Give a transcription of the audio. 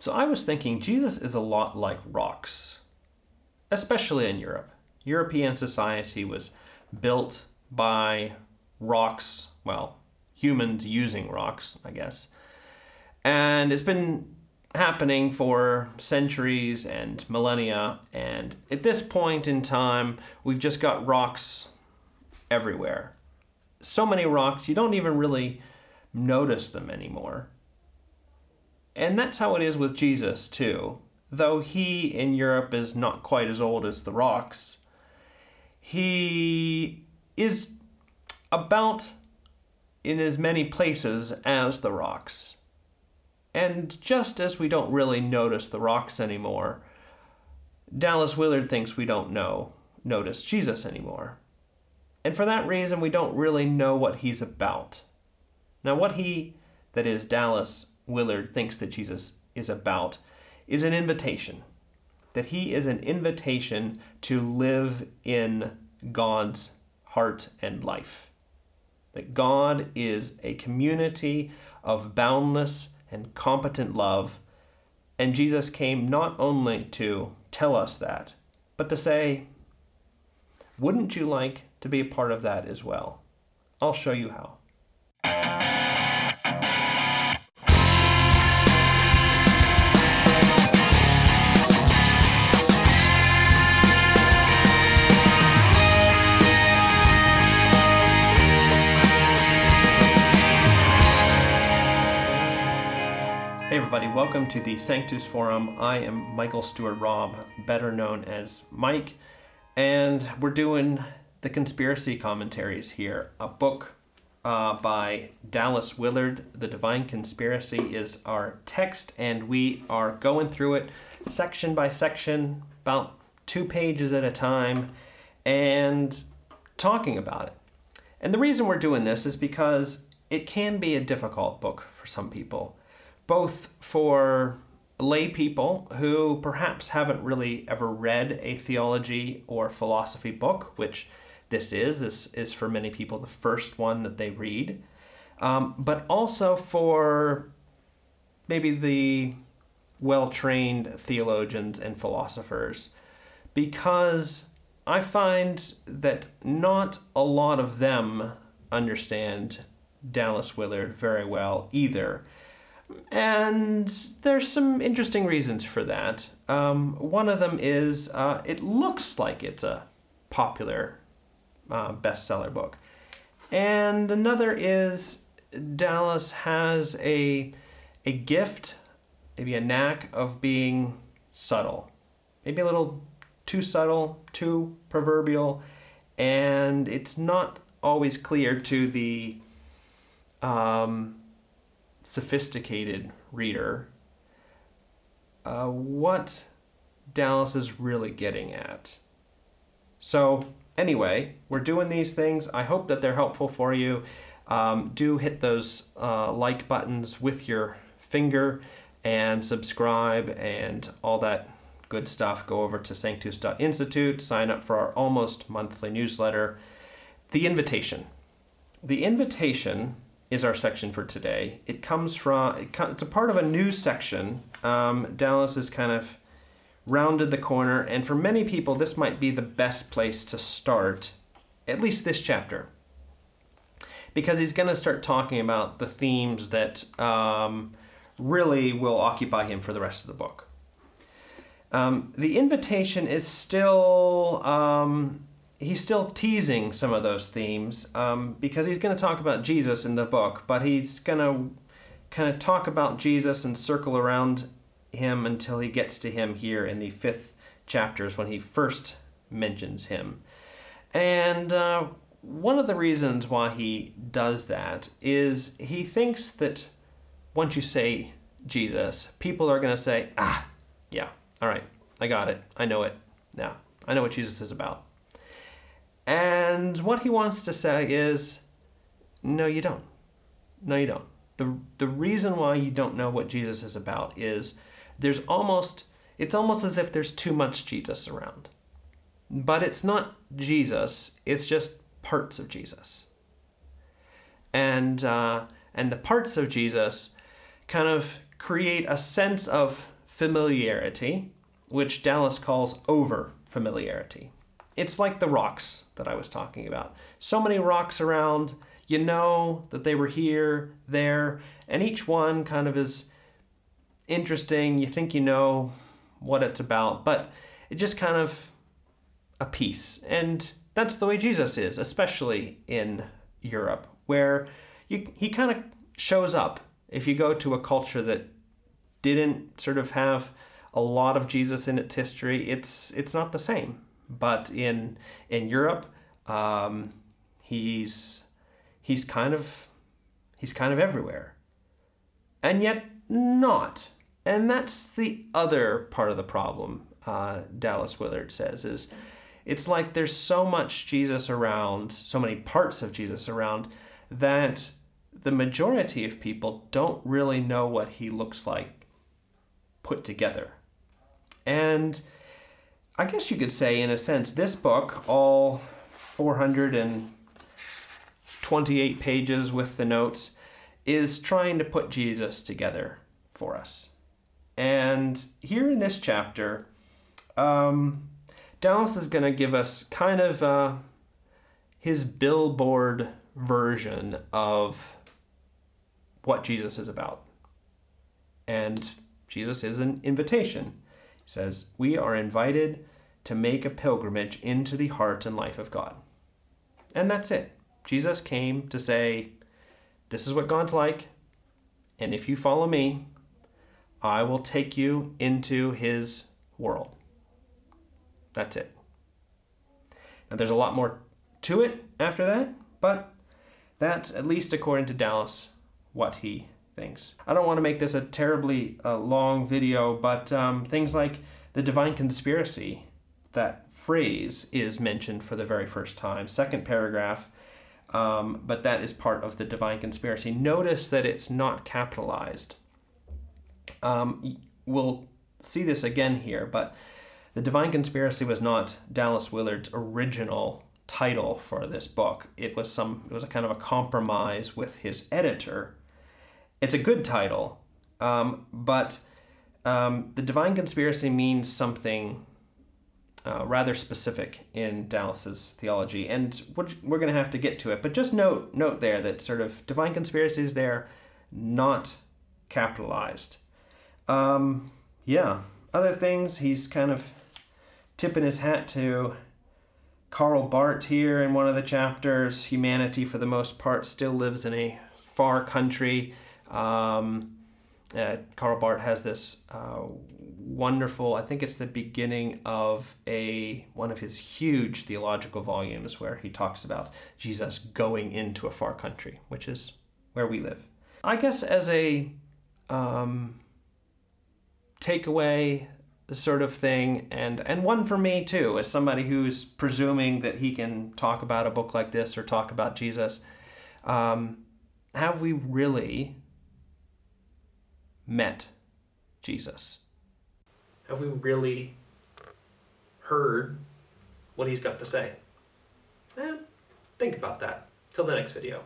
So I was thinking Jesus is a lot like rocks, especially in Europe. European society was built by rocks, well, humans using rocks, I guess. And it's been happening for centuries and millennia. And at this point in time, we've just got rocks everywhere. So many rocks, you don't even really notice them anymore. And that's how it is with Jesus, too. Though he in Europe is not quite as old as the rocks, he is about in as many places as the rocks. And just as we don't really notice the rocks anymore, Dallas Willard thinks we don't know notice Jesus anymore. And for that reason, we don't really know what he's about. Now, what he, that is, Dallas Willard, thinks that Jesus is about is an invitation. That he is an invitation to live in God's heart and life. That God is a community of boundless and competent love. And Jesus came not only to tell us that, but to say, wouldn't you like to be a part of that as well? I'll show you how. Everybody, welcome to the Sanctus Forum. I am Michael Stewart Robb, better known as Mike, and we're doing the conspiracy commentaries here. A book uh, by Dallas Willard, The Divine Conspiracy, is our text, and we are going through it section by section, about two pages at a time, and talking about it. And the reason we're doing this is because it can be a difficult book for some people both for lay people who perhaps haven't really ever read a theology or philosophy book, which this is. This is for many people the first one that they read, um, but also for maybe the well trained theologians and philosophers, because I find that not a lot of them understand Dallas Willard very well either. And there's some interesting reasons for that. Um, one of them is uh, it looks like it's a popular uh, bestseller book. And another is Dallas has a, a gift, maybe a knack of being subtle. Maybe a little too subtle, too proverbial, and it's not always clear to the um, sophisticated reader uh, what Dallas is really getting at. So, anyway, we're doing these things. I hope that they're helpful for you. Um, do hit those uh, like buttons with your finger and subscribe and all that good stuff. Go over to sanctus.institute, sign up for our almost monthly newsletter. The invitation. The invitation is our section for today. It comes from, it's a part of a new section. Um, Dallas has kind of rounded the corner, and for many people, this might be the best place to start, at least this chapter. Because he's going to start talking about the themes that um, really will occupy him for the rest of the book. Um, the invitation is still um, he's still teasing some of those themes um, because he's going to talk about Jesus in the book, but he's going to kind of talk about Jesus and circle around him until he gets to him here in the fifth chapters when he first mentions him. And uh, one of the reasons why he does that is he thinks that once you say Jesus, people are going to say, ah, yeah, all right, I got it. I know it now. I know what Jesus is about. And what he wants to say is no, you don't. No, you don't. The, the reason why you don't know what Jesus is about is there's almost, it's almost as if there's too much Jesus around. But it's not Jesus, it's just parts of Jesus. And, uh, and the parts of Jesus kind of create a sense of familiarity, which Dallas calls over familiarity. It's like the rocks that I was talking about. So many rocks around, you know that they were here, there, and each one kind of is interesting. You think you know what it's about, but it just kind of a piece. And that's the way Jesus is, especially in Europe, where you, he kind of shows up. If you go to a culture that didn't sort of have a lot of Jesus in its history, it's it's not the same. But in in Europe, um, he's he's kind of he's kind of everywhere, and yet not. And that's the other part of the problem. Uh, Dallas Willard says is it's like there's so much Jesus around, so many parts of Jesus around that the majority of people don't really know what he looks like put together. And I guess you could say, in a sense, this book, all 428 pages with the notes, is trying to put Jesus together for us. And here in this chapter, um, Dallas is going to give us kind of uh, his billboard version of what Jesus is about. And Jesus is an invitation. Says, We are invited to make a pilgrimage into the heart and life of God. And that's it. Jesus came to say, This is what God's like. And if you follow me, I will take you into his world. That's it. Now, there's a lot more to it after that, but that's, at least according to Dallas, what he thinks. I don't want to make this a terribly uh, long video, but um, things like the divine conspiracy, that phrase is mentioned for the very first time. Second paragraph, um, but that is part of the divine conspiracy. Notice that it's not capitalized. Um, we'll see this again here, but the Divine Conspiracy was not Dallas Willard's original title for this book. It was some it was a kind of a compromise with his editor. It's a good title, um, but um, the Divine Conspiracy means something uh, rather specific in Dallas's theology, and we're, going to have to get to it. But just note note there that sort of Divine Conspiracy is there, not capitalized. Um, yeah. Other things, he's kind of tipping his hat to Karl Barth here in one of the chapters. Humanity, for the most part, still lives in a far country. Um, uh, Karl Barth has this uh, wonderful, I think it's the beginning of a one of his huge theological volumes where he talks about Jesus going into a far country, which is where we live. I guess as a um, takeaway sort of thing and and one for me too as somebody who's presuming that he can talk about a book like this or talk about jesus um, have we really met jesus. Have we really heard what he's got to say? Eh, think about that. Till the next video